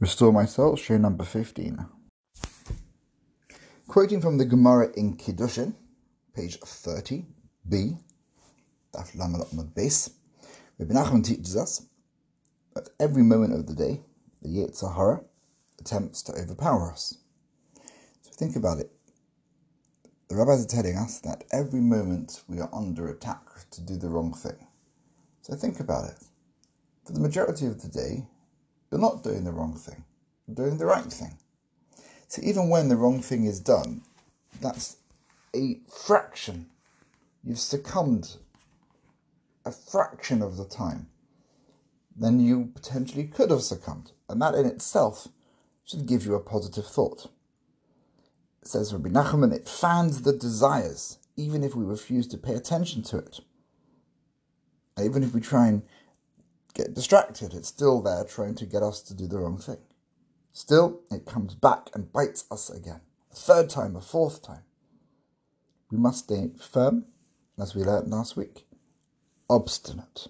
Restore My Soul, show number 15. Quoting from the Gemara in Kiddushin, page 30, B, Daf Lamalot base, Rabbi Nachman teaches us that every moment of the day, the Yetzer Hara attempts to overpower us. So think about it. The rabbis are telling us that every moment we are under attack to do the wrong thing. So think about it. For the majority of the day, you're not doing the wrong thing, you're doing the right thing. So even when the wrong thing is done, that's a fraction. You've succumbed a fraction of the time than you potentially could have succumbed. And that in itself should give you a positive thought. It says Rabbi Nachman, it fans the desires, even if we refuse to pay attention to it. even if we try and get distracted. It's still there trying to get us to do the wrong thing. Still, it comes back and bites us again. A third time, a fourth time. We must stay firm, as we learned last week. Obstinate.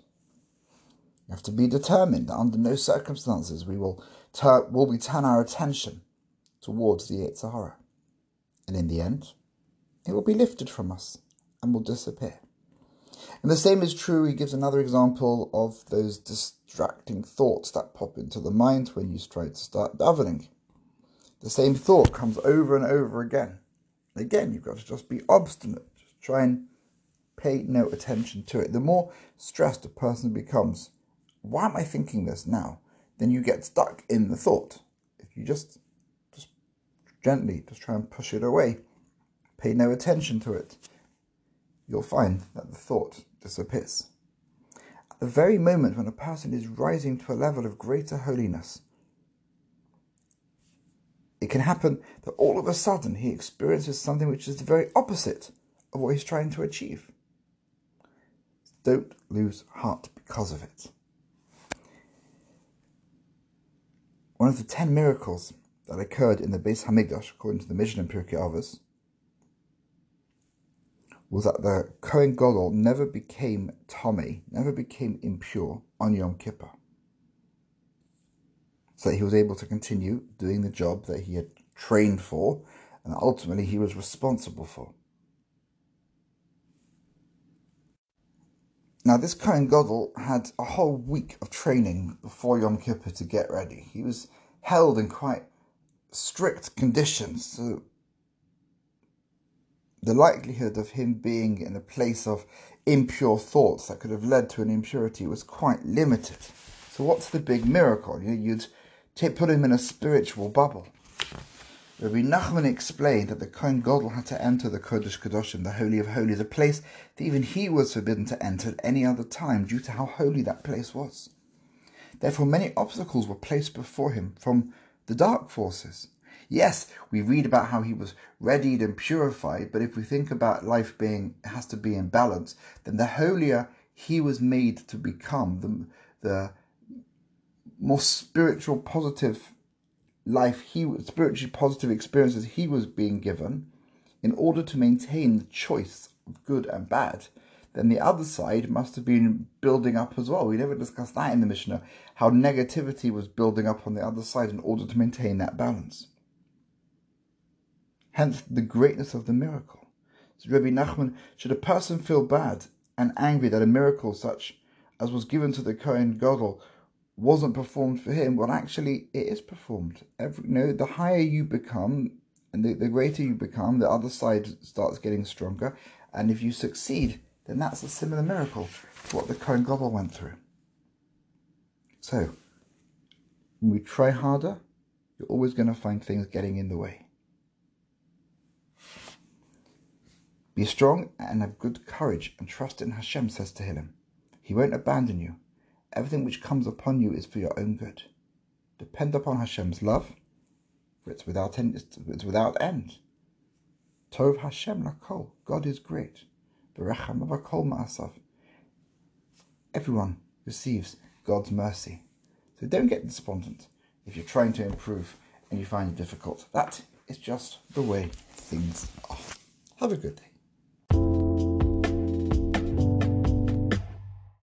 You have to be determined that under no circumstances we will, tur- will we turn our attention towards the Yetzer Hara. And in the end, it will be lifted from us and will disappear. And the same is true, he gives another example of those distracting thoughts that pop into the mind when you try to start davening. The same thought comes over and over again. Again, you've got to just be obstinate, just try and pay no attention to it. The more stressed a person becomes, why am I thinking this now? Then you get stuck in the thought. If you just just gently just try and push it away, pay no attention to it, you'll find that the thought disappears. At the very moment when a person is rising to a level of greater holiness, it can happen that all of a sudden he experiences something which is the very opposite of what he's trying to achieve. Don't lose heart because of it. One of the ten miracles that occurred in the Beis Hamikdash, according to the Mishnah in Pirkei Avos, was that the Kohen Gadol never became tamei, never became impure on Yom Kippur. So that he was able to continue doing the job that he had trained for and ultimately he was responsible for. Now, this Kohen Gadol had a whole week of training before Yom Kippur to get ready. He was held in quite strict conditions. So the likelihood of him being in a place of impure thoughts that could have led to an impurity was quite limited. So, what's the big miracle? You'd put him in a spiritual bubble. Rabbi Nachman explained that the Kohen Gadol had to enter the Kodesh Kadoshim, the Holy of Holies, a place that even he was forbidden to enter at any other time due to how holy that place was. Therefore, many obstacles were placed before him from the dark forces. Yes, we read about how he was readied and purified, but if we think about life being it has to be in balance, then the holier he was made to become, the, the more spiritual, positive life he spiritually positive experiences he was being given, in order to maintain the choice of good and bad, then the other side must have been building up as well. We never discussed that in the Mishnah, how negativity was building up on the other side in order to maintain that balance. Hence the greatness of the miracle. So Rabbi Nachman, should a person feel bad and angry that a miracle such as was given to the Kohen Gadol wasn't performed for him, well, actually, it is performed. Every, you know, the higher you become and the, the greater you become, the other side starts getting stronger. And if you succeed, then that's a similar miracle to what the Kohen Gadol went through. So, when we try harder, you're always going to find things getting in the way. Be strong and have good courage and trust in Hashem, says Tehillim. He won't abandon you. Everything which comes upon you is for your own good. Depend upon Hashem's love, for it's without end. It's without end. Tov Hashem lakol. God is great. Beracham avakol ma'asav. Everyone receives God's mercy. So don't get despondent if you're trying to improve and you find it difficult. That is just the way things are. Have a good day.